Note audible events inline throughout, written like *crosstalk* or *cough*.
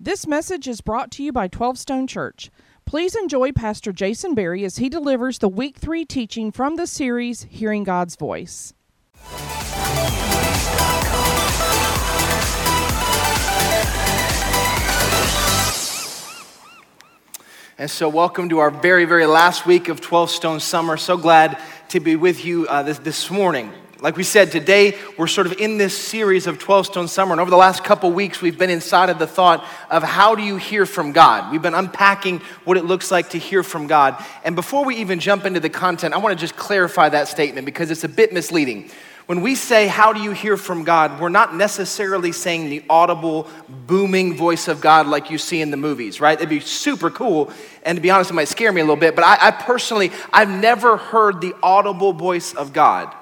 This message is brought to you by 12 Stone Church. Please enjoy Pastor Jason Berry as he delivers the week three teaching from the series Hearing God's Voice. And so, welcome to our very, very last week of 12 Stone Summer. So glad to be with you uh, this, this morning. Like we said, today we're sort of in this series of 12 Stone Summer. And over the last couple weeks, we've been inside of the thought of how do you hear from God? We've been unpacking what it looks like to hear from God. And before we even jump into the content, I want to just clarify that statement because it's a bit misleading. When we say, How do you hear from God? we're not necessarily saying the audible, booming voice of God like you see in the movies, right? It'd be super cool. And to be honest, it might scare me a little bit, but I, I personally, I've never heard the audible voice of God.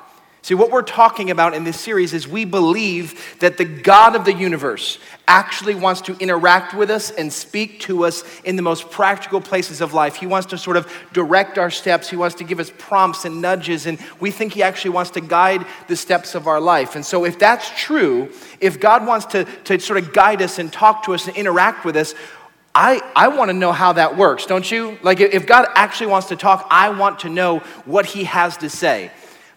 See, what we're talking about in this series is we believe that the God of the universe actually wants to interact with us and speak to us in the most practical places of life. He wants to sort of direct our steps, He wants to give us prompts and nudges, and we think He actually wants to guide the steps of our life. And so, if that's true, if God wants to, to sort of guide us and talk to us and interact with us, I, I want to know how that works, don't you? Like, if God actually wants to talk, I want to know what He has to say.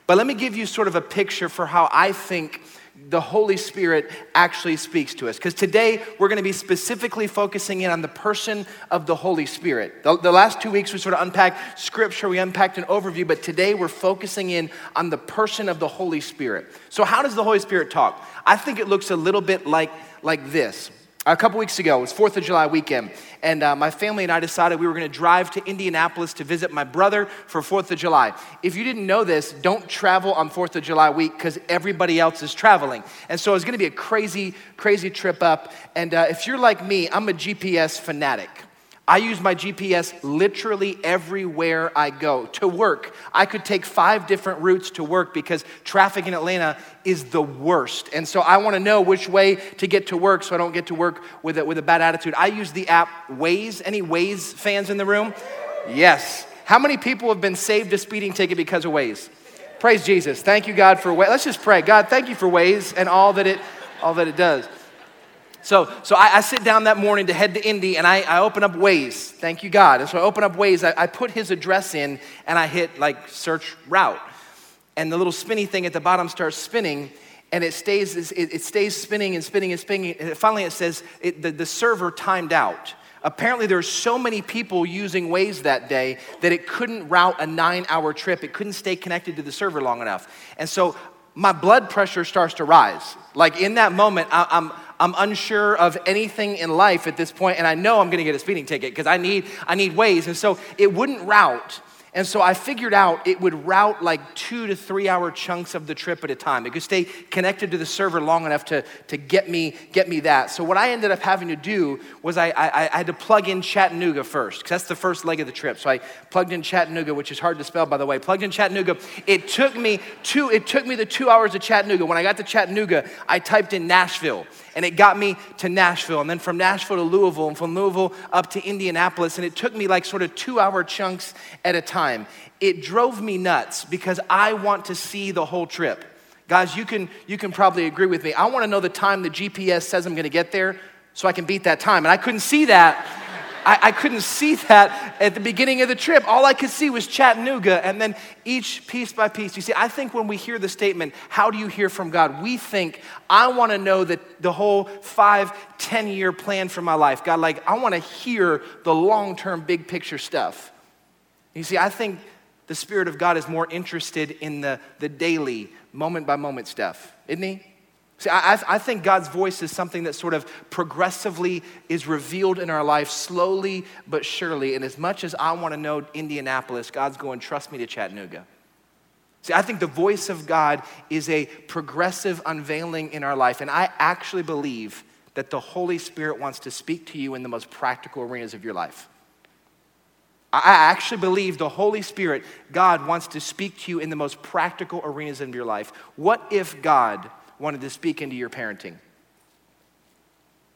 But let me give you sort of a picture for how I think the Holy Spirit actually speaks to us. Because today we're going to be specifically focusing in on the person of the Holy Spirit. The, the, last two weeks we sort of unpacked scripture, we unpacked an overview, but today we're focusing in on the person of the Holy Spirit. So, how does the Holy Spirit talk? I think it looks a little bit like, like this. A couple weeks ago, it was 4th of July weekend, and uh, my family and I decided we were going to drive to Indianapolis to visit my brother for 4th of July. If you didn't know this, don't travel on 4th of July week because everybody else is traveling. And so it's going to be a crazy, crazy trip up. And uh, if you're like me, I'm a GPS fanatic. I use my GPS literally everywhere I go. To work, I could take five different routes to work because traffic in Atlanta is the worst. And so I want to know which way to get to work so I don't get to work with a, with a bad attitude. I use the app Waze. Any Waze fans in the room? Yes. How many people have been saved a speeding ticket because of Waze? Praise Jesus. Thank you, God, for Waze. Let's just pray. God, thank you for Waze and all that it, all that it does. So, so I, I, sit down that morning to head to Indy and I, I open up Waze. Thank you, God. And so I open up Waze, I, I put his address in and I hit like search route. And the little spinny thing at the bottom starts spinning and it stays, it, it stays spinning and spinning and spinning. And finally it says it, the, the server timed out. Apparently, there were so many people using Waze that day that it couldn't route a nine hour trip. It couldn't stay connected to the server long enough. And so my blood pressure starts to rise. Like in that moment, I, I'm, I'm unsure of anything in life at this point, and I know I'm gonna get a speeding ticket because I need, I need Waze. And so it wouldn't route. And so I figured out it would route like two to three hour chunks of the trip at a time. It could stay connected to the server long enough to, to get, me, get me that. So what I ended up having to do was I, I, I had to plug in Chattanooga first, because that's the first leg of the trip. So I plugged in Chattanooga, which is hard to spell, by the way. Plugged in Chattanooga. It took me two, it took me the two hours of Chattanooga. When I got to Chattanooga, I typed in Nashville and it got me to Nashville, and then from Nashville to Louisville, and from Louisville up to Indianapolis, and it took me like sort of two hour chunks at a time. It drove me nuts because I want to see the whole trip. Guys, you can, you can probably agree with me. I want to know the time the GPS says I'm going to get there so I can beat that time. And I couldn't see that I, I, couldn't see that at the beginning of the trip. All I could see was Chattanooga and then each piece by piece. You see, I think when we hear the statement, How do you hear from God? we think, I want to know that the whole five, ten year plan for my life. God, like, I want to hear the long term, big picture stuff. You see, I think the Spirit of God is more interested in the, the daily, moment by moment stuff, isn't He? See, I, I think God's voice is something that sort of progressively is revealed in our life, slowly but surely. And as much as I want to know Indianapolis, God's going, trust me to Chattanooga. See, I think the voice of God is a progressive unveiling in our life. And I actually believe that the Holy Spirit wants to speak to you in the most practical arenas of your life. I actually believe the Holy Spirit, God, wants to speak to you in the most practical arenas of your life. What if God wanted to speak into your parenting.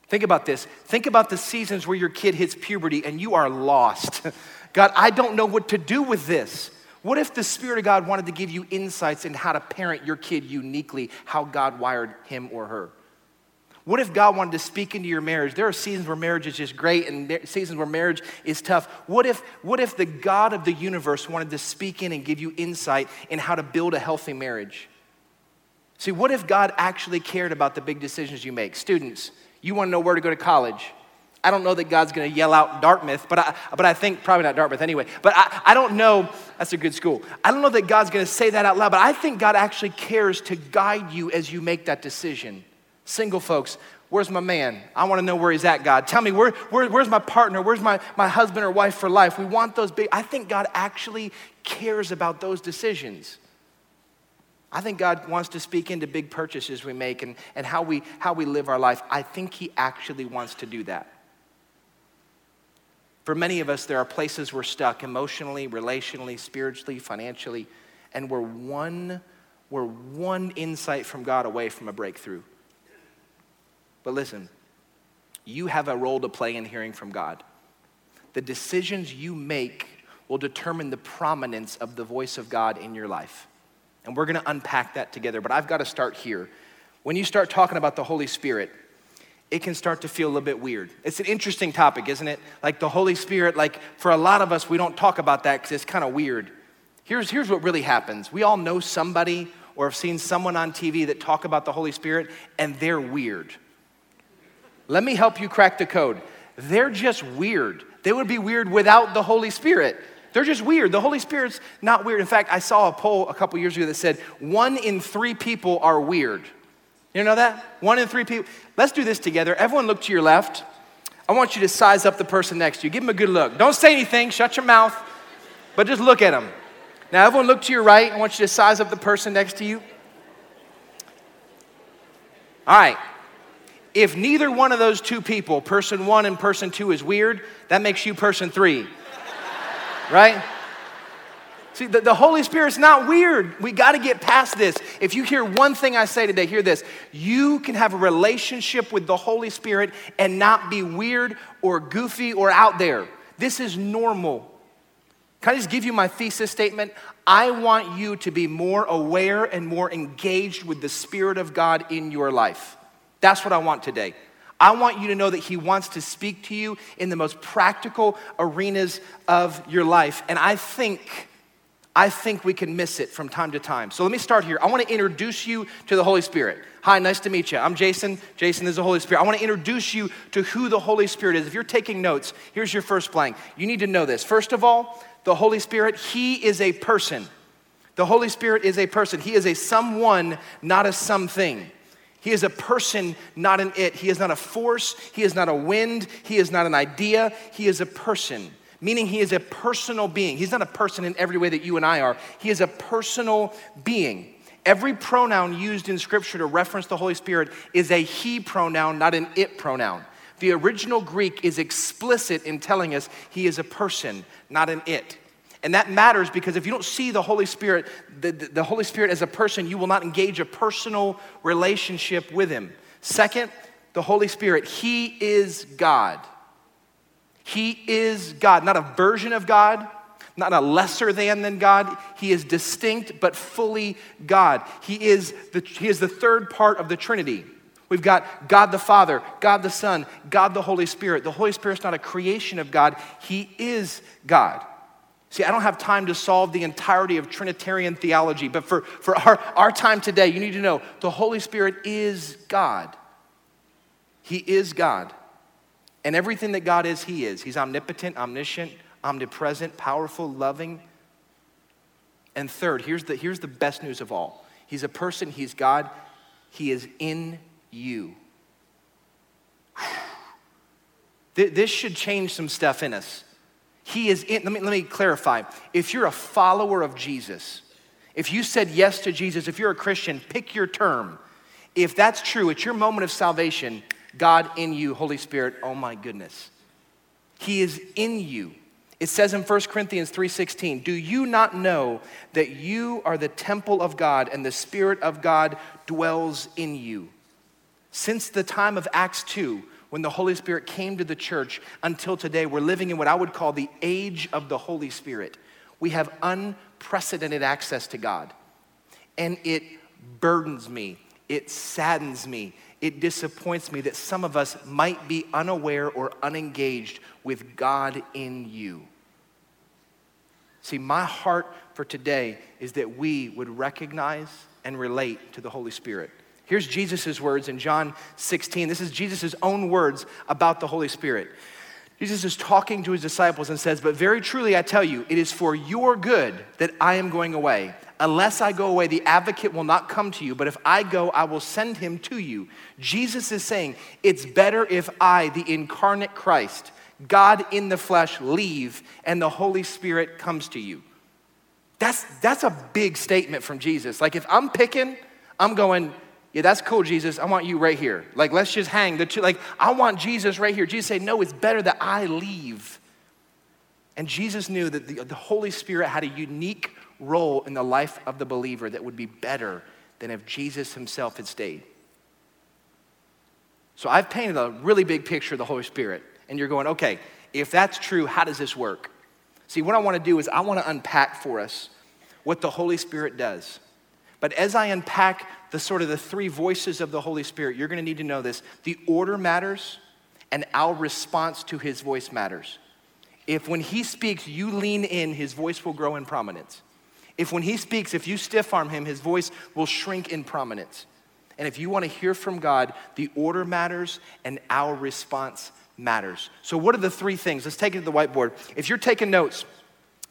Think about this. Think about the seasons where your kid hits puberty and you are lost. *laughs* God, I don't know what to do with this. What if the Spirit of God wanted to give you insights in how to parent your kid uniquely, how God wired him or her? What if God wanted to speak into your marriage? There are seasons where marriage is just great and seasons where marriage is tough. What if, what if the God of the universe wanted to speak in and give you insight in how to build a healthy marriage? See, what if God actually cared about the big decisions you make? Students, you want to know where to go to college. I don't know that God's going to yell out Dartmouth, but I, but I think, probably not Dartmouth anyway, but I, I don't know, that's a good school. I don't know that God's going to say that out loud, but I think God actually cares to guide you as you make that decision. Single folks, where's my man? I want to know where he's at, God. Tell me, where, where, where's my partner? Where's my, my husband or wife for life? We want those big. I think God actually cares about those decisions. I think God wants to speak into big purchases we make and, and how, we, how we live our life. I think He actually wants to do that. For many of us, there are places we're stuck emotionally, relationally, spiritually, financially, and we're one, we're one insight from God away from a breakthrough. But listen, you have a role to play in hearing from God. The decisions you make will determine the prominence of the voice of God in your life. And we're going to unpack that together, but I've got to start here. When you start talking about the Holy Spirit, it can start to feel a little bit weird. It's an interesting topic, isn't it? Like the Holy Spirit, like for a lot of us, we don't talk about that because it's kind of weird. Here's, here's what really happens we all know somebody or have seen someone on TV that talk about the Holy Spirit, and they're weird. Let me help you crack the code. They're just weird. They would be weird without the Holy Spirit. They're just weird. The Holy Spirit's not weird. In fact, I saw a poll a couple years ago that said one in three people are weird. You know that? One in three people. Let's do this together. Everyone look to your left. I want you to size up the person next to you. Give them a good look. Don't say anything, shut your mouth, but just look at them. Now, everyone look to your right. I want you to size up the person next to you. All right. If neither one of those two people, person one and person two, is weird, that makes you person three. Right? See, the, the Holy Spirit's not weird. We got to get past this. If you hear one thing I say today, hear this. You can have a relationship with the Holy Spirit and not be weird or goofy or out there. This is normal. Can I just give you my thesis statement? I want you to be more aware and more engaged with the Spirit of God in your life. That's what I want today. I want you to know that He wants to speak to you in the most practical arenas of your life. And I think, I think we can miss it from time to time. So let me start here. I want to introduce you to the Holy Spirit. Hi, nice to meet you. I'm Jason. Jason is the Holy Spirit. I want to introduce you to who the Holy Spirit is. If you're taking notes, here's your first blank. You need to know this. First of all, the Holy Spirit, He is a person. The Holy Spirit is a person. He is a someone, not a something. He is a person, not an it. He is not a force. He is not a wind. He is not an idea. He is a person, meaning he is a personal being. He's not a person in every way that you and I are. He is a personal being. Every pronoun used in Scripture to reference the Holy Spirit is a he pronoun, not an it pronoun. The original Greek is explicit in telling us he is a person, not an it. And that matters because if you don't see the Holy Spirit, the, the, Holy Spirit as a person, you will not engage a personal relationship with Him. Second, the Holy Spirit, He is God. He is God, not a version of God, not a lesser than than God. He is distinct but fully God. He is the, he is the third part of the Trinity. We've got God the Father, God the Son, God the Holy Spirit. The Holy Spirit's not a creation of God, He is God. See, I don't have time to solve the entirety of Trinitarian theology, but for, for our, our time today, you need to know the Holy Spirit is God. He is God. And everything that God is, He is. He's omnipotent, omniscient, omnipresent, powerful, loving. And third, here's the, here's the best news of all He's a person, He's God, He is in you. *sighs* This should change some stuff in us. He is in, let me, let me clarify. If you're a follower of Jesus, if you said yes to Jesus, if you're a Christian, pick your term. If that's true, it's your moment of salvation, God in you, Holy Spirit, oh my goodness. He is in you. It says in 1 Corinthians 3:16, "Do you not know that you are the temple of God and the spirit of God dwells in you?" Since the time of Acts 2, when the Holy Spirit came to the church until today, we're living in what I would call the age of the Holy Spirit. We have unprecedented access to God. And it burdens me, it saddens me, it disappoints me that some of us might be unaware or unengaged with God in you. See, my heart for today is that we would recognize and relate to the Holy Spirit. Here's Jesus' words in John 16. This is Jesus' own words about the Holy Spirit. Jesus is talking to his disciples and says, But very truly I tell you, it is for your good that I am going away. Unless I go away, the advocate will not come to you, but if I go, I will send him to you. Jesus is saying, It's better if I, the incarnate Christ, God in the flesh, leave and the Holy Spirit comes to you. That's, that's a big statement from Jesus. Like, if I'm picking, I'm going, yeah, that's cool, Jesus. I want you right here. Like, let's just hang the two. Like, I want Jesus right here. Jesus said, No, it's better that I leave. And Jesus knew that the, the Holy Spirit had a unique role in the life of the believer that would be better than if Jesus himself had stayed. So I've painted a really big picture of the Holy Spirit, and you're going, okay, if that's true, how does this work? See, what I want to do is I want to unpack for us what the Holy Spirit does. But as I unpack the sort of the three voices of the Holy Spirit, you're going to need to know this. The order matters, and our response to his voice matters. If when he speaks, you lean in, his voice will grow in prominence. If when he speaks, if you stiff arm him, his voice will shrink in prominence. And if you want to hear from God, the order matters and our response matters. So, what are the three things? Let's take it to the whiteboard. If you're taking notes,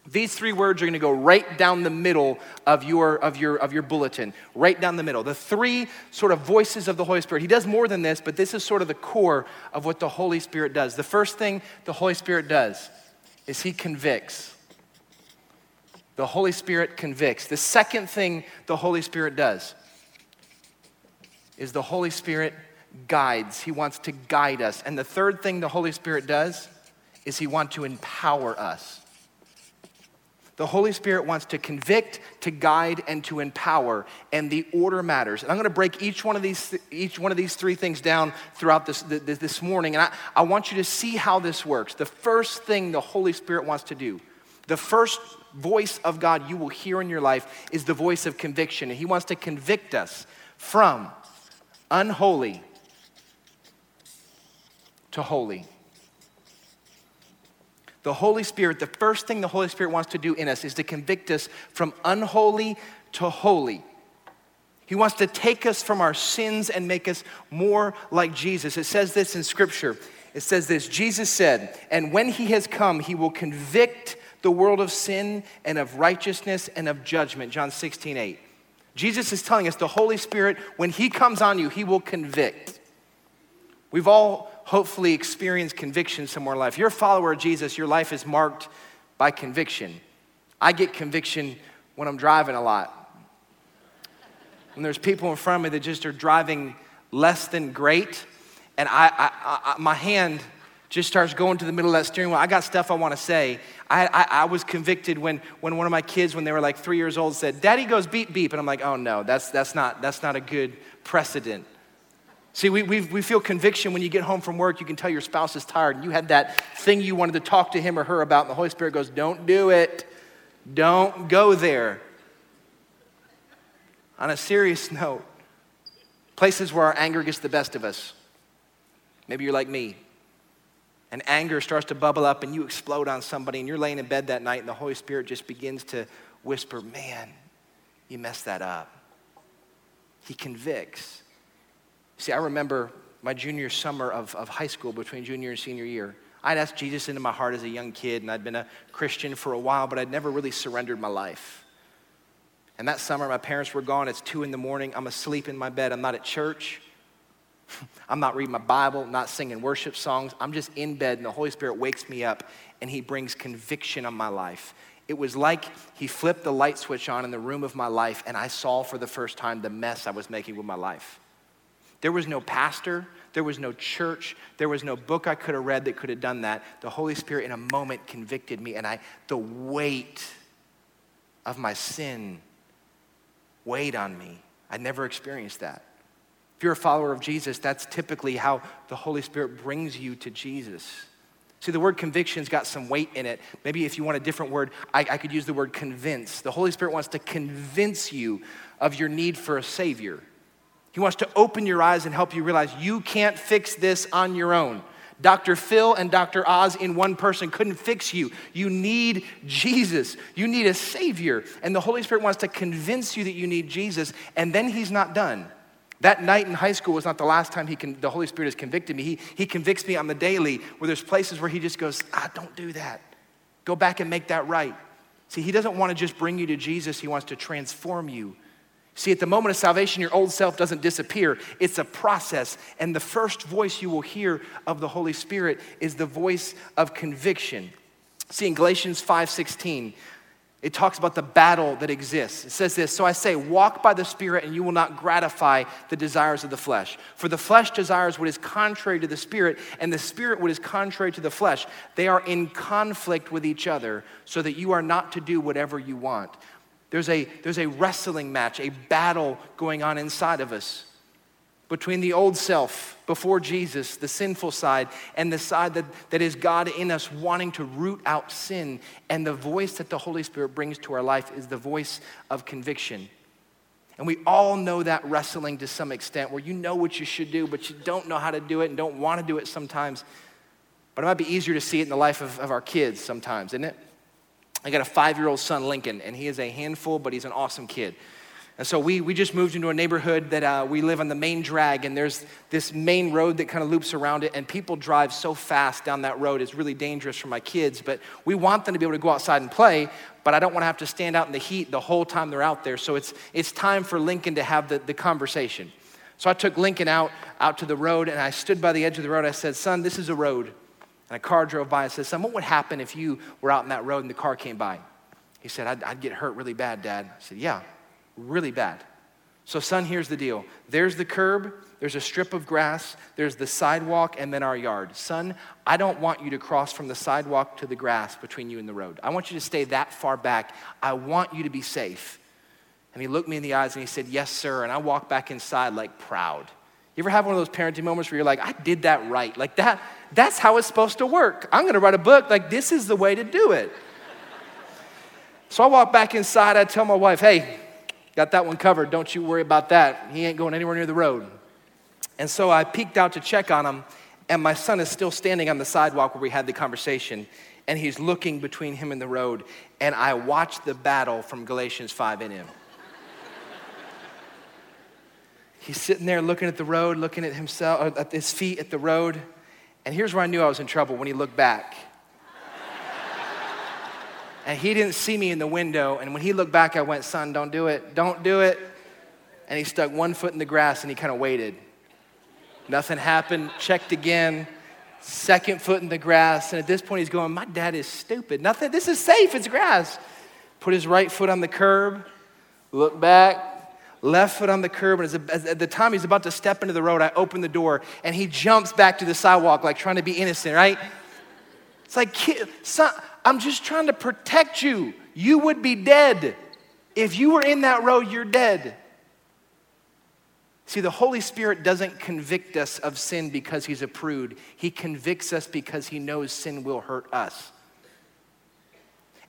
these three words are going to go right down the middle of your, of, your, of your bulletin, right down the middle. The three sort of voices of the Holy Spirit. He does more than this, but this is sort of the core of what the Holy Spirit does. The first thing the Holy Spirit does is he convicts. The Holy Spirit convicts. The second thing the Holy Spirit does is the Holy Spirit guides. He wants to guide us. And the third thing the Holy Spirit does is he wants to empower us. The Holy Spirit wants to convict, to guide, and to empower, and the order matters. And I'm going to break each one of these, each one of these three things down throughout this, this morning, and I, I want you to see how this works. The first thing the Holy Spirit wants to do, the first voice of God you will hear in your life is the voice of conviction. And He wants to convict us from unholy to holy. The Holy Spirit, the first thing the Holy Spirit wants to do in us is to convict us from unholy to holy. He wants to take us from our sins and make us more like Jesus. It says this in Scripture. It says this Jesus said, And when He has come, He will convict the world of sin and of righteousness and of judgment. John 16, 8. Jesus is telling us the Holy Spirit, when He comes on you, He will convict. We've all hopefully experience conviction somewhere in life. You're a follower of Jesus, your life is marked by conviction. I get conviction when I'm driving a lot. When there's people in front of me that just are driving less than great, and I, I, I my hand just starts going to the middle of that steering wheel. I got stuff I want to say. I, I, I, was convicted when, when one of my kids, when they were like three years old, said, Daddy goes beep beep. And I'm like, oh no, that's, that's, not, that's not a good precedent. See, we, we, we feel conviction when you get home from work. You can tell your spouse is tired, and you had that thing you wanted to talk to him or her about, and the Holy Spirit goes, Don't do it. Don't go there. On a serious *laughs* note, places where our anger gets the best of us. Maybe you're like me and anger starts to bubble up and you explode on somebody and you're laying in bed that night and the Holy Spirit just begins to whisper, Man, you messed that up. He convicts. See, I remember my junior summer of, of high school between junior and senior year. I'd asked Jesus into my heart as a young kid, and I'd been a Christian for a while, but I'd never really surrendered my life. And that summer, my parents were gone. It's two in the morning. I'm asleep in my bed. I'm not at church. *laughs* I'm not reading my Bible, not singing worship songs. I'm just in bed, and the Holy Spirit wakes me up and He brings conviction on my life. It was like He flipped the light switch on in the room of my life, and I saw for the first time the mess I was making with my life. There was no pastor, there was no church, there was no book I could have read that could have done that. The Holy Spirit, in a moment, convicted me, and I, the weight of my sin weighed on me. I'd never experienced that. If you're a follower of Jesus, that's typically how the Holy Spirit brings you to Jesus. See, the word conviction's got some weight in it. Maybe if you want a different word, I, I, could use the word convince. The Holy Spirit wants to convince you of your need for a Savior. He wants to open your eyes and help you realize you can't fix this on your own. Dr. Phil and Dr. Oz in one person couldn't fix you. You need Jesus. You need a Savior. And the Holy Spirit wants to convince you that you need Jesus, and then He's not done. That night in high school was not the last time he can, the Holy Spirit has convicted me. He, he convicts me on the daily where there's places where He just goes, ah, don't do that. Go back and make that right. See, He doesn't want to just bring you to Jesus, He wants to transform you. See, at the moment of salvation, your old self doesn't disappear. It's a process. And the first voice you will hear of the Holy Spirit is the voice of conviction. See, in Galatians 5:16, it talks about the battle that exists. It says this So I say, walk by the Spirit, and you will not gratify the desires of the flesh. For the flesh desires what is contrary to the Spirit, and the Spirit what is contrary to the flesh. They are in conflict with each other, so that you are not to do whatever you want. There's a, there's a wrestling match, a battle going on inside of us between the old self before Jesus, the sinful side, and the side that, that is God in us wanting to root out sin. And the voice that the Holy Spirit brings to our life is the voice of conviction. And we all know that wrestling to some extent, where you know what you should do, but you don't know how to do it and don't want to do it sometimes. But it might be easier to see it in the life of, of our kids sometimes, isn't it? I got a five year old son, Lincoln, and he is a handful, but he's an awesome kid. And so we, we just moved into a neighborhood that uh, we live on the main drag, and there's this main road that kind of loops around it, and people drive so fast down that road. It's really dangerous for my kids, but we want them to be able to go outside and play, but I don't want to have to stand out in the heat the whole time they're out there. So it's, it's time for Lincoln to have the, the conversation. So I took Lincoln out, out to the road, and I stood by the edge of the road. I said, Son, this is a road. And a car drove by and said, Son, what would happen if you were out in that road and the car came by? He said, I'd, I'd get hurt really bad, Dad. I said, Yeah, really bad. So, son, here's the deal there's the curb, there's a strip of grass, there's the sidewalk, and then our yard. Son, I don't want you to cross from the sidewalk to the grass between you and the road. I want you to stay that far back. I want you to be safe. And he looked me in the eyes and he said, Yes, sir. And I walked back inside like proud. You ever have one of those parenting moments where you're like, I did that right? Like that, that's how it's supposed to work. I'm gonna write a book, like this is the way to do it. so I walk back inside, I tell my wife, hey, got that one covered, don't you worry about that. He ain't going anywhere near the road. And so I peeked out to check on him, and my son is still standing on the sidewalk where we had the conversation, and he's looking between him and the road, and I watched the battle from Galatians 5 in him. He's sitting there looking at the road, looking at himself, at his feet at the road. And here's where I knew I was in trouble when he looked back. *laughs* and he didn't see me in the window. And when he looked back, I went, Son, don't do it. Don't do it. And he stuck one foot in the grass and he kind of waited. Nothing happened. Checked again. Second foot in the grass. And at this point, he's going, My dad is stupid. Nothing. This is safe. It's grass. Put his right foot on the curb. Look back left foot on the curb, and as at the time he's about to step into the road, I open the door, and he jumps back to the sidewalk, like trying to be innocent, right? It's like, son, I'm just trying to protect you. You would be dead. If you were in that road, you're dead. See, the Holy Spirit doesn't convict us of sin because he's a prude. He convicts us because he knows sin will hurt us.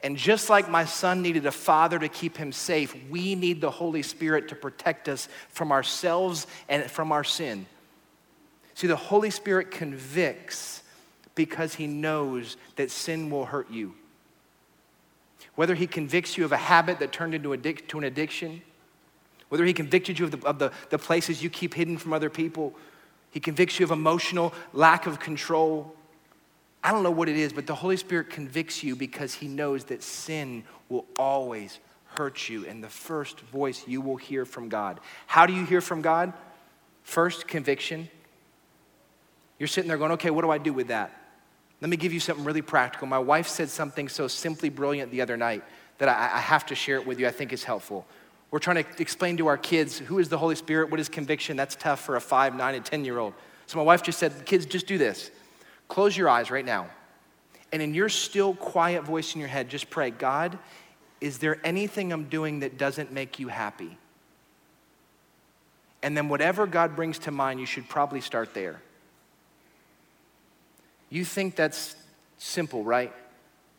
And just like my son needed a father to keep him safe, we need the Holy Spirit to protect us from ourselves and from our sin. See, the Holy Spirit convicts because he knows that sin will hurt you. Whether he convicts you of a habit that turned into addic- to an addiction, whether he convicted you of, the, of the, the places you keep hidden from other people, he convicts you of emotional lack of control. I don't know what it is, but the Holy Spirit convicts you because He knows that sin will always hurt you. And the first voice you will hear from God. How do you hear from God? First, conviction. You're sitting there going, okay, what do I do with that? Let me give you something really practical. My wife said something so simply brilliant the other night that I, I have to share it with you. I think it's helpful. We're trying to explain to our kids who is the Holy Spirit, what is conviction. That's tough for a five, nine, and 10 year old. So my wife just said, kids, just do this. Close your eyes right now. And in your still quiet voice in your head, just pray God, is there anything I'm doing that doesn't make you happy? And then whatever God brings to mind, you should probably start there. You think that's simple, right?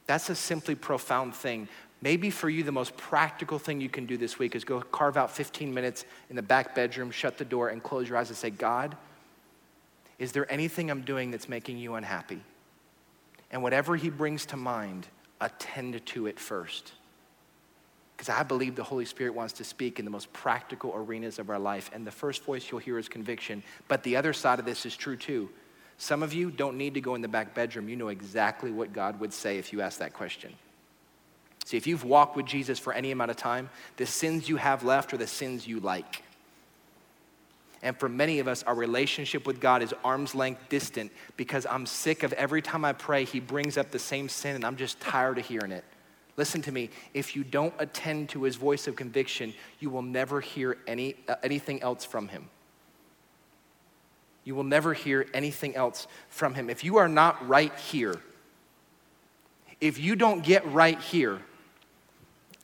That's a simply profound thing. Maybe for you, the most practical thing you can do this week is go carve out 15 minutes in the back bedroom, shut the door, and close your eyes and say, God, is there anything I'm doing that's making you unhappy? And whatever He brings to mind, attend to it first. Because I believe the Holy Spirit wants to speak in the most practical arenas of our life. And the first voice you'll hear is conviction. But the other side of this is true too. Some of you don't need to go in the back bedroom. You know exactly what God would say if you ask that question. See, if you've walked with Jesus for any amount of time, the sins you have left are the sins you like. And for many of us, our relationship with God is arm's length distant because I'm sick of every time I pray, He brings up the same sin and I'm just tired of hearing it. Listen to me. If you don't attend to His voice of conviction, you will never hear any, uh, anything else from Him. You will never hear anything else from Him. If you are not right here, if you don't get right here,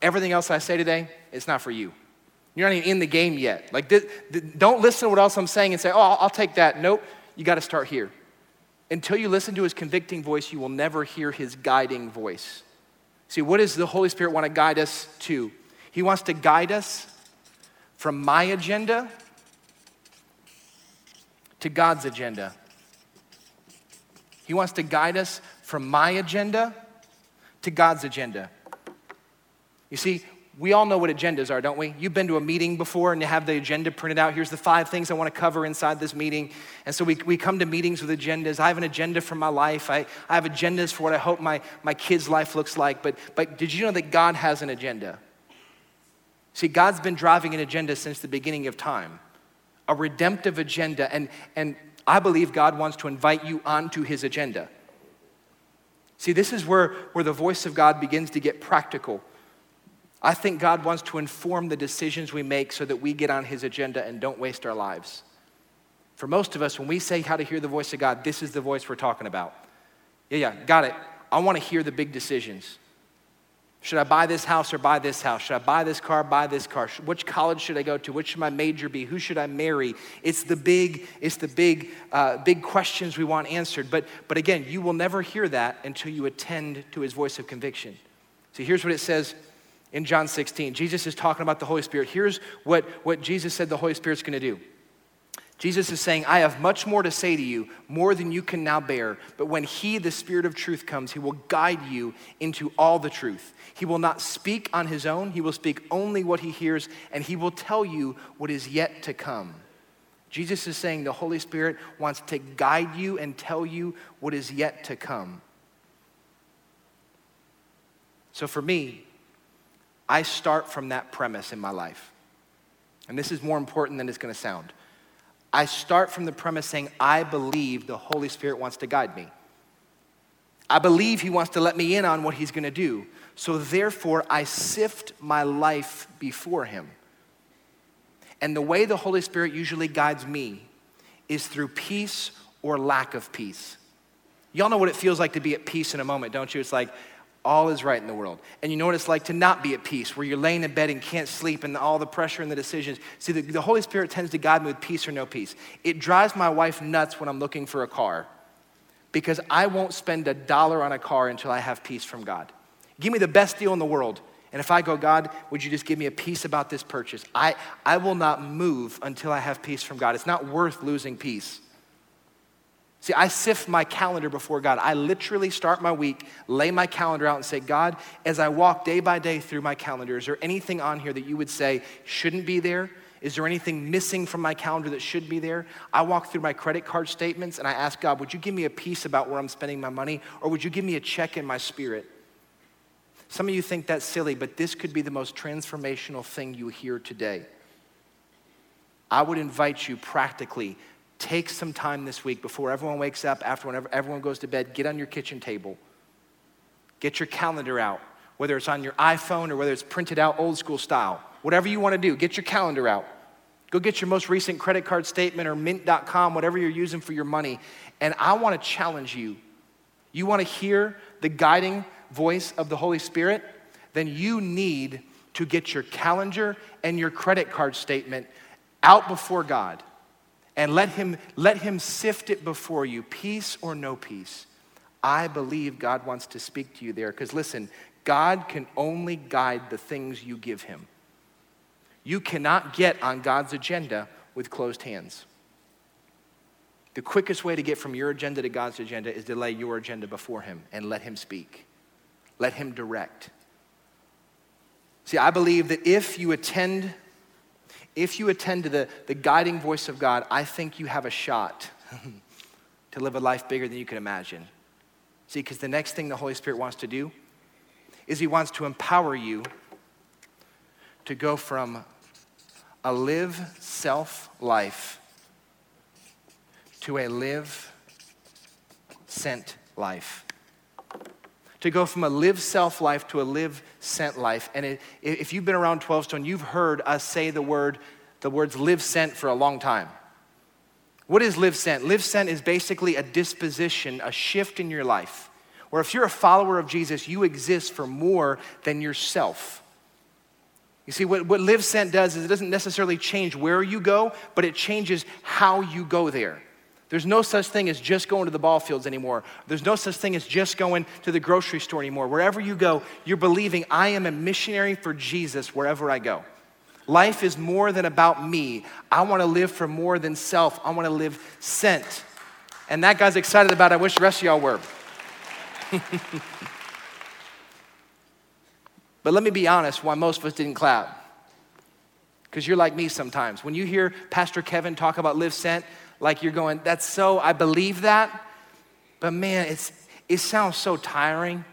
everything else I say today, it's not for you. You're not even in the game yet. Like, don't listen to what else I'm saying and say, oh, I'll, I'll take that. Nope, you got to start here. Until you listen to his convicting voice, you will never hear his guiding voice. See, what does the Holy Spirit want to guide us to? He wants to guide us from my agenda to God's agenda. He wants to guide us from my agenda to God's agenda. You see, we all know what agendas are, don't we? You've been to a meeting before and you have the agenda printed out. Here's the five things I want to cover inside this meeting. And so we, we come to meetings with agendas. I have an agenda for my life. I, I have agendas for what I hope my, my kid's life looks like. But, but did you know that God has an agenda? See, God's been driving an agenda since the beginning of time, a redemptive agenda. And, and I believe God wants to invite you onto his agenda. See, this is where, where the voice of God begins to get practical. I think God wants to inform the decisions we make so that we get on His agenda and don't waste our lives. For most of us, when we say how to hear the voice of God, this is the voice we're talking about. Yeah, yeah, got it. I want to hear the big decisions. Should I buy this house or buy this house? Should I buy this car, buy this car? Which college should I go to? Which should my major be? Who should I marry? It's the big, it's the big, uh, big questions we want answered. But, but again, you will never hear that until you attend to his voice of conviction. See, here's what it says in John 16. Jesus is talking about the Holy Spirit. Here's what, what Jesus said the Holy Spirit's going to do. Jesus is saying, I have much more to say to you, more than you can now bear. But when He, the Spirit of truth, comes, He will guide you into all the truth. He will not speak on His own, He will speak only what He hears, and He will tell you what is yet to come. Jesus is saying the Holy Spirit wants to guide you and tell you what is yet to come. So for me, I start from that premise in my life. And this is more important than it's going to sound. I start from the premise saying, I believe the Holy Spirit wants to guide me. I believe He wants to let me in on what He's going to do. So therefore, I sift my life before Him. And the way the Holy Spirit usually guides me is through peace or lack of peace. Y'all know what it feels like to be at peace in a moment, don't you? It's like, all is right in the world. And you know what it's like to not be at peace, where you're laying in bed and can't sleep and all the pressure and the decisions. See, the, the, Holy Spirit tends to guide me with peace or no peace. It drives my wife nuts when I'm looking for a car because I won't spend a dollar on a car until I have peace from God. Give me the best deal in the world. And if I go, God, would you just give me a peace about this purchase? I, I will not move until I have peace from God. It's not worth losing peace. See, I sift my calendar before God. I literally start my week, lay my calendar out, and say, God, as I walk day by day through my calendar, is there anything on here that you would say shouldn't be there? Is there anything missing from my calendar that should be there? I walk through my credit card statements and I ask God, would you give me a peace about where I'm spending my money? Or would you give me a check in my spirit? Some of you think that's silly, but this could be the most transformational thing you hear today. I would invite you practically take some time this week before everyone wakes up, after whenever everyone goes to bed, get on your kitchen table. Get your calendar out, whether it's on your iPhone or whether it's printed out old school style. Whatever you want to do, get your calendar out. Go get your most recent credit card statement or mint.com, whatever you're using for your money. And I want to challenge you. You want to hear the guiding voice of the Holy Spirit? Then you need to get your calendar and your credit card statement out before God and let him, let him sift it before you, peace or no peace. I believe God wants to speak to you there. Because listen, God can only guide the things you give him. You cannot get on God's agenda with closed hands. The quickest way to get from your agenda to God's agenda is to lay your agenda before him and let him speak. Let him direct. See, I believe that if you attend if you attend to the, the guiding voice of God, I think you have a shot *laughs* to live a life bigger than you can imagine. See, because the next thing the Holy Spirit wants to do is He wants to empower you to go from a live self life to a live sent life. To go from a live self life to a live sent life. And it, if you've been around 12 Stone, you've heard us say the word, the words live sent for a long time. What is live sent? Live sent is basically a disposition, a shift in your life. Where if you're a follower of Jesus, you exist for more than yourself. You see, what, what live sent does is it doesn't necessarily change where you go, but it changes how you go there. There's no such thing as just going to the ball fields anymore. There's no such thing as just going to the grocery store anymore. Wherever you go, you're believing I am a missionary for Jesus wherever I go. Life is more than about me. I want to live for more than self. I want to live sent. And that guy's excited about it. I wish the rest of y'all were. *laughs* but let me be honest why most of us didn't clap. Because you're like me sometimes. When you hear Pastor Kevin talk about live sent, like you're going, that's so, I believe that. But man, it's, it sounds so tiring.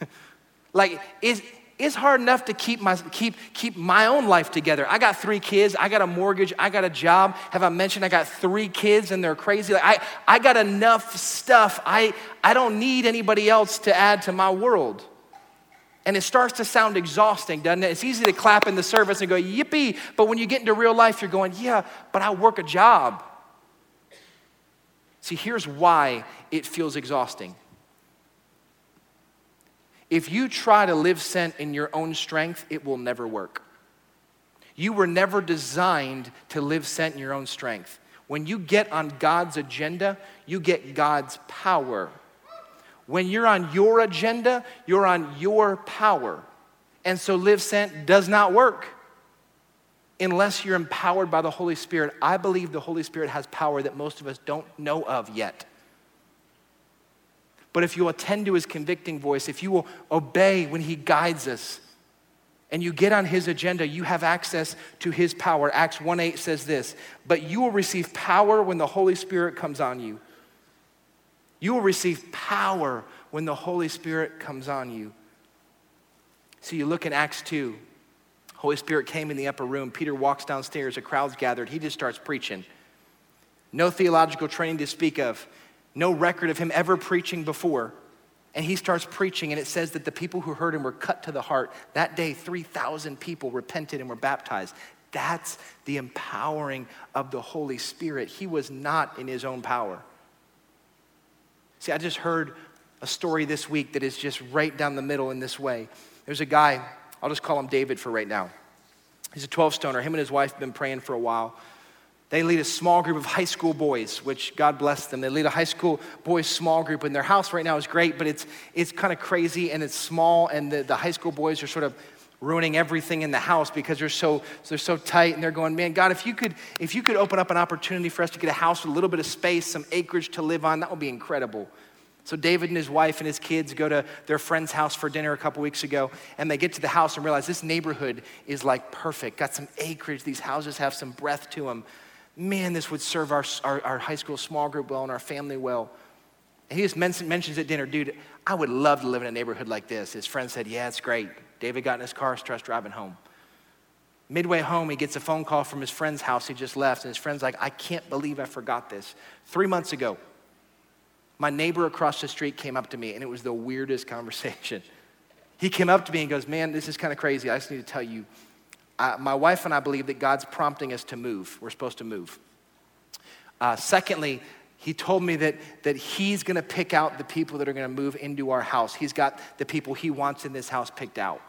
*laughs* like, it's, it's hard enough to keep my, keep, keep my own life together. I got three kids, I got a mortgage, I got a job. Have I mentioned I got three kids and they're crazy? Like, I, I got enough stuff. I, I don't need anybody else to add to my world. And it starts to sound exhausting, doesn't it? It's easy to clap in the service and go, yippee. But when you get into real life, you're going, yeah, but I work a job. See, here's why it feels exhausting. If you try to live sent in your own strength, it will never work. You were never designed to live sent in your own strength. When you get on God's agenda, you get God's power. When you're on your agenda, you're on your power. And so live sent does not work unless you're empowered by the Holy Spirit, I believe the Holy Spirit has power that most of us don't know of yet. But if you attend to his convicting voice, if you will obey when he guides us, and you get on his agenda, you have access to his power. Acts 1 8 says this, but you will receive power when the Holy Spirit comes on you. You will receive power when the Holy Spirit comes on you. So you look in Acts 2, Holy Spirit came in the upper room. Peter walks downstairs. A crowd's gathered. He just starts preaching. No theological training to speak of, no record of him ever preaching before. And he starts preaching, and it says that the people who heard him were cut to the heart. That day, 3,000 people repented and were baptized. That's the empowering of the Holy Spirit. He was not in his own power. See, I just heard a story this week that is just right down the middle in this way. There's a guy I'll just call him David for right now. He's a 12 stoner. Him and his wife have been praying for a while. They lead a small group of high school boys, which God bless them. They lead a high school boys small group, and their house right now is great, but it's, it's kind of crazy and it's small, and the, the high school boys are sort of ruining everything in the house because they're so they're so tight and they're going man god if you could if you could open up an opportunity for us to get a house with a little bit of space some acreage to live on that would be incredible so David and his wife and his kids go to their friend's house for dinner a couple weeks ago, and they get to the house and realize this neighborhood is like perfect. Got some acreage. These houses have some breath to them. Man, this would serve our, our, our high school small group well and our family well. And he just mentions at dinner, dude, I would love to live in a neighborhood like this. His friend said, Yeah, it's great. David got in his car, starts driving home. Midway home, he gets a phone call from his friend's house he just left, and his friend's like, I can't believe I forgot this. Three months ago, my neighbor across the street came up to me, and it was the weirdest *laughs* conversation. He came up to me and goes, Man, this is kind of crazy. I just need to tell you. Uh, my wife and I believe that God's prompting us to move. We're supposed to move. Uh, secondly, he told me that, that he's going to pick out the people that are going to move into our house. He's got the people he wants in this house picked out.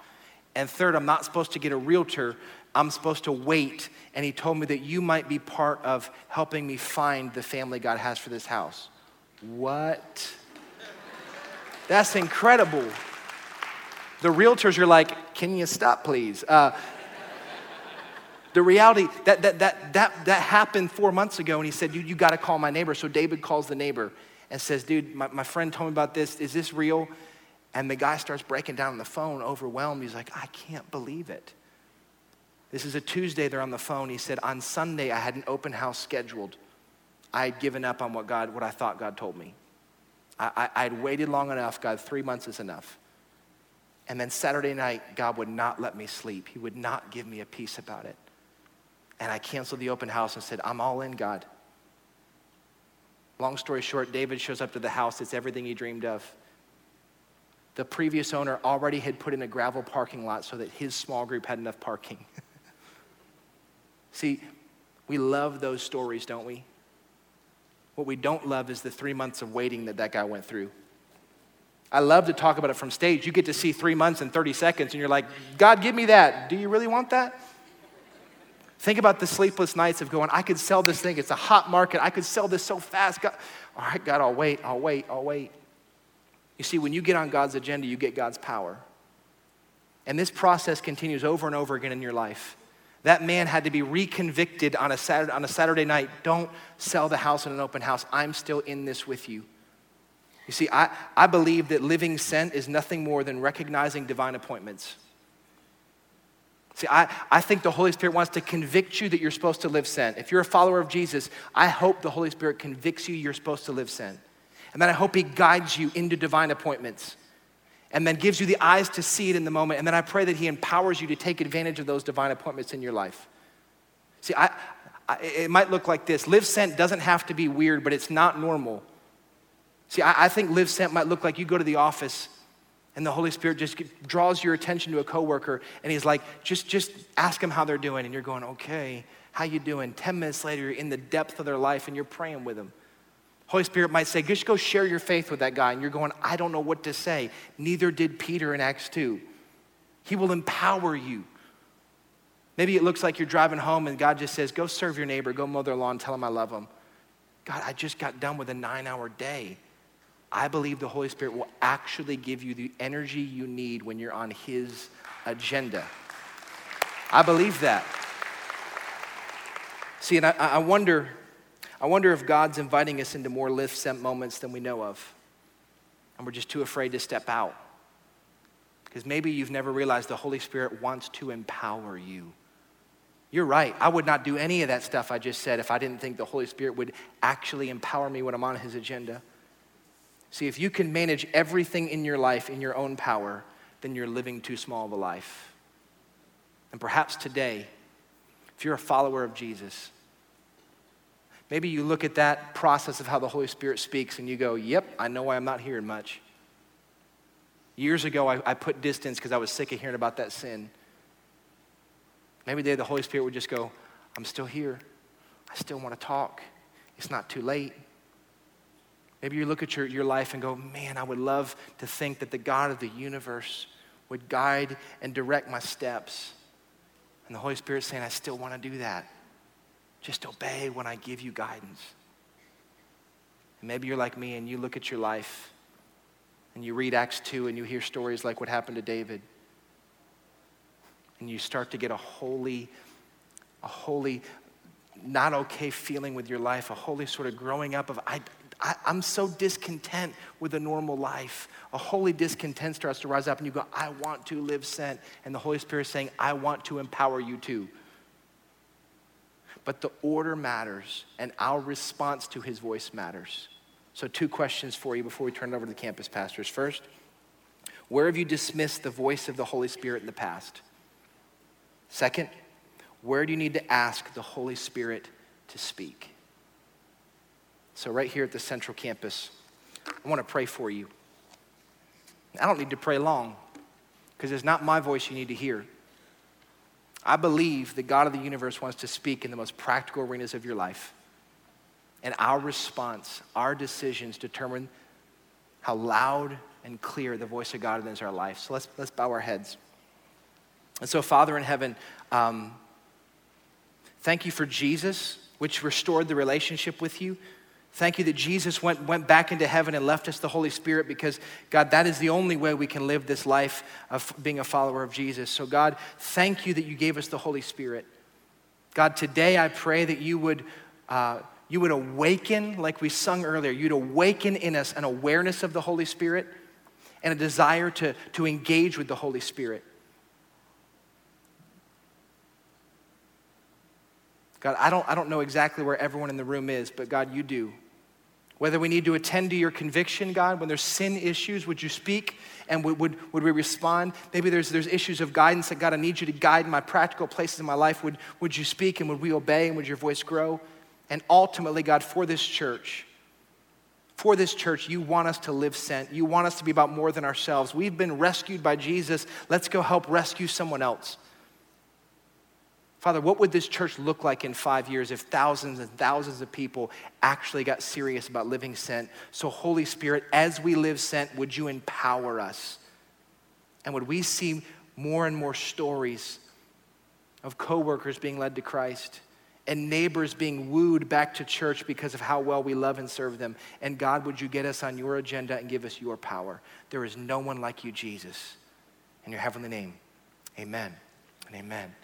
And third, I'm not supposed to get a realtor. I'm supposed to wait. And he told me that you might be part of helping me find the family God has for this house. What? That's incredible. The realtors are like, can you stop, please? Uh, the reality that, that, that, that, that happened four months ago, and he said, you, you got to call my neighbor. So David calls the neighbor and says, dude, my, my friend told me about this. Is this real? And the guy starts breaking down on the phone, overwhelmed. He's like, I can't believe it. This is a Tuesday, they're on the phone. He said, On Sunday, I had an open house scheduled. I had given up on what God, what I thought God told me. I, I, I'd waited long enough. God, three months is enough. And then Saturday night, God would not let me sleep. He would not give me a peace about it. And I canceled the open house and said, I'm all in, God. Long story short, David shows up to the house. It's everything he dreamed of. The previous owner already had put in a gravel parking lot so that his small group had enough parking. *laughs* See, we love those stories, don't we? What we don't love is the three months of waiting that that guy went through. I love to talk about it from stage. You get to see three months and 30 seconds, and you're like, God, give me that. Do you really want that? Think about the sleepless nights of going, I could sell this thing. It's a hot market. I could sell this so fast. God, all right, God, I'll wait, I'll wait, I'll wait. You see, when you get on God's agenda, you get God's power. And this process continues over and over again in your life. That man had to be reconvicted on a, Saturday, on a Saturday night. Don't sell the house in an open house. I'm still in this with you. You see, I, I believe that living sent is nothing more than recognizing divine appointments. See, I, I think the Holy Spirit wants to convict you that you're supposed to live sent. If you're a follower of Jesus, I hope the Holy Spirit convicts you you're supposed to live sent. And then I hope He guides you into divine appointments and then gives you the eyes to see it in the moment. And then I pray that He empowers you to take advantage of those divine appointments in your life. See, I, I, it might look like this Live Sent doesn't have to be weird, but it's not normal. See, I, I think Live Sent might look like you go to the office and the Holy Spirit just draws your attention to a coworker and He's like, just, just ask them how they're doing. And you're going, okay, how you doing? 10 minutes later, you're in the depth of their life and you're praying with them. Holy Spirit might say, just go share your faith with that guy. And you're going, I don't know what to say. Neither did Peter in Acts 2. He will empower you. Maybe it looks like you're driving home and God just says, go serve your neighbor, go mow their lawn, tell them I love them. God, I just got done with a nine hour day. I believe the Holy Spirit will actually give you the energy you need when you're on His agenda. I believe that. See, and I, I wonder I wonder if God's inviting us into more live sent moments than we know of. And we're just too afraid to step out. Because maybe you've never realized the Holy Spirit wants to empower you. You're right. I would not do any of that stuff I just said if I didn't think the Holy Spirit would actually empower me when I'm on His agenda. See, if you can manage everything in your life in your own power, then you're living too small of a life. And perhaps today, if you're a follower of Jesus, Maybe you look at that process of how the Holy Spirit speaks and you go, Yep, I know why I'm not hearing much. Years ago, I, I put distance because I was sick of hearing about that sin. Maybe today the Holy Spirit would just go, I'm still here. I still want to talk. It's not too late. Maybe you look at your, your life and go, Man, I would love to think that the God of the universe would guide and direct my steps. And the Holy Spirit's saying, I still want to do that. Just obey when I give you guidance. And maybe you're like me and you look at your life and you read Acts 2 and you hear stories like what happened to David. And you start to get a holy, a holy, not okay feeling with your life, a holy sort of growing up of, I, I, am so discontent with a normal life. A holy discontent starts to rise up, and you go, I want to live sent. And the Holy Spirit is saying, I want to empower you too but the order matters and our response to his voice matters. So, two questions for you before we turn it over to the campus pastors. First, where have you dismissed the voice of the Holy Spirit in the past? Second, where do you need to ask the Holy Spirit to speak? So, right here at the Central Campus, I want to pray for you. I don't need to pray long because it's not my voice you need to hear. I believe the God of the universe wants to speak in the most practical arenas of your life. And our response, our decisions determine how loud and clear the voice of God is in our life. So let's, let's bow our heads. And so, Father in heaven, um, thank you for Jesus, which restored the relationship with you. Thank you that Jesus went, went back into heaven and left us the Holy Spirit because, God, that is the only way we can live this life of being a follower of Jesus. So, God, thank you that you gave us the Holy Spirit. God, today I pray that you would, uh, you would awaken, like we sung earlier, you'd awaken in us an awareness of the Holy Spirit and a desire to, to engage with the Holy Spirit. God, I don't, I don't know exactly where everyone in the room is, but God, you do. Whether we need to attend to your conviction, God, when there's sin issues, would you speak and would, would, would we respond? Maybe there's, there's issues of guidance that God, I need you to guide my practical places in my life. Would, would you speak and would we obey and would your voice grow? And ultimately, God, for this church, for this church, you want us to live sent. You want us to be about more than ourselves. We've been rescued by Jesus. Let's go help rescue someone else. Father, what would this church look like in five years if thousands and thousands of people actually got serious about living sent? So, Holy Spirit, as we live sent, would you empower us? And would we see more and more stories of coworkers being led to Christ and neighbors being wooed back to church because of how well we love and serve them? And God, would you get us on your agenda and give us your power? There is no one like you, Jesus. In your heavenly name, amen and amen.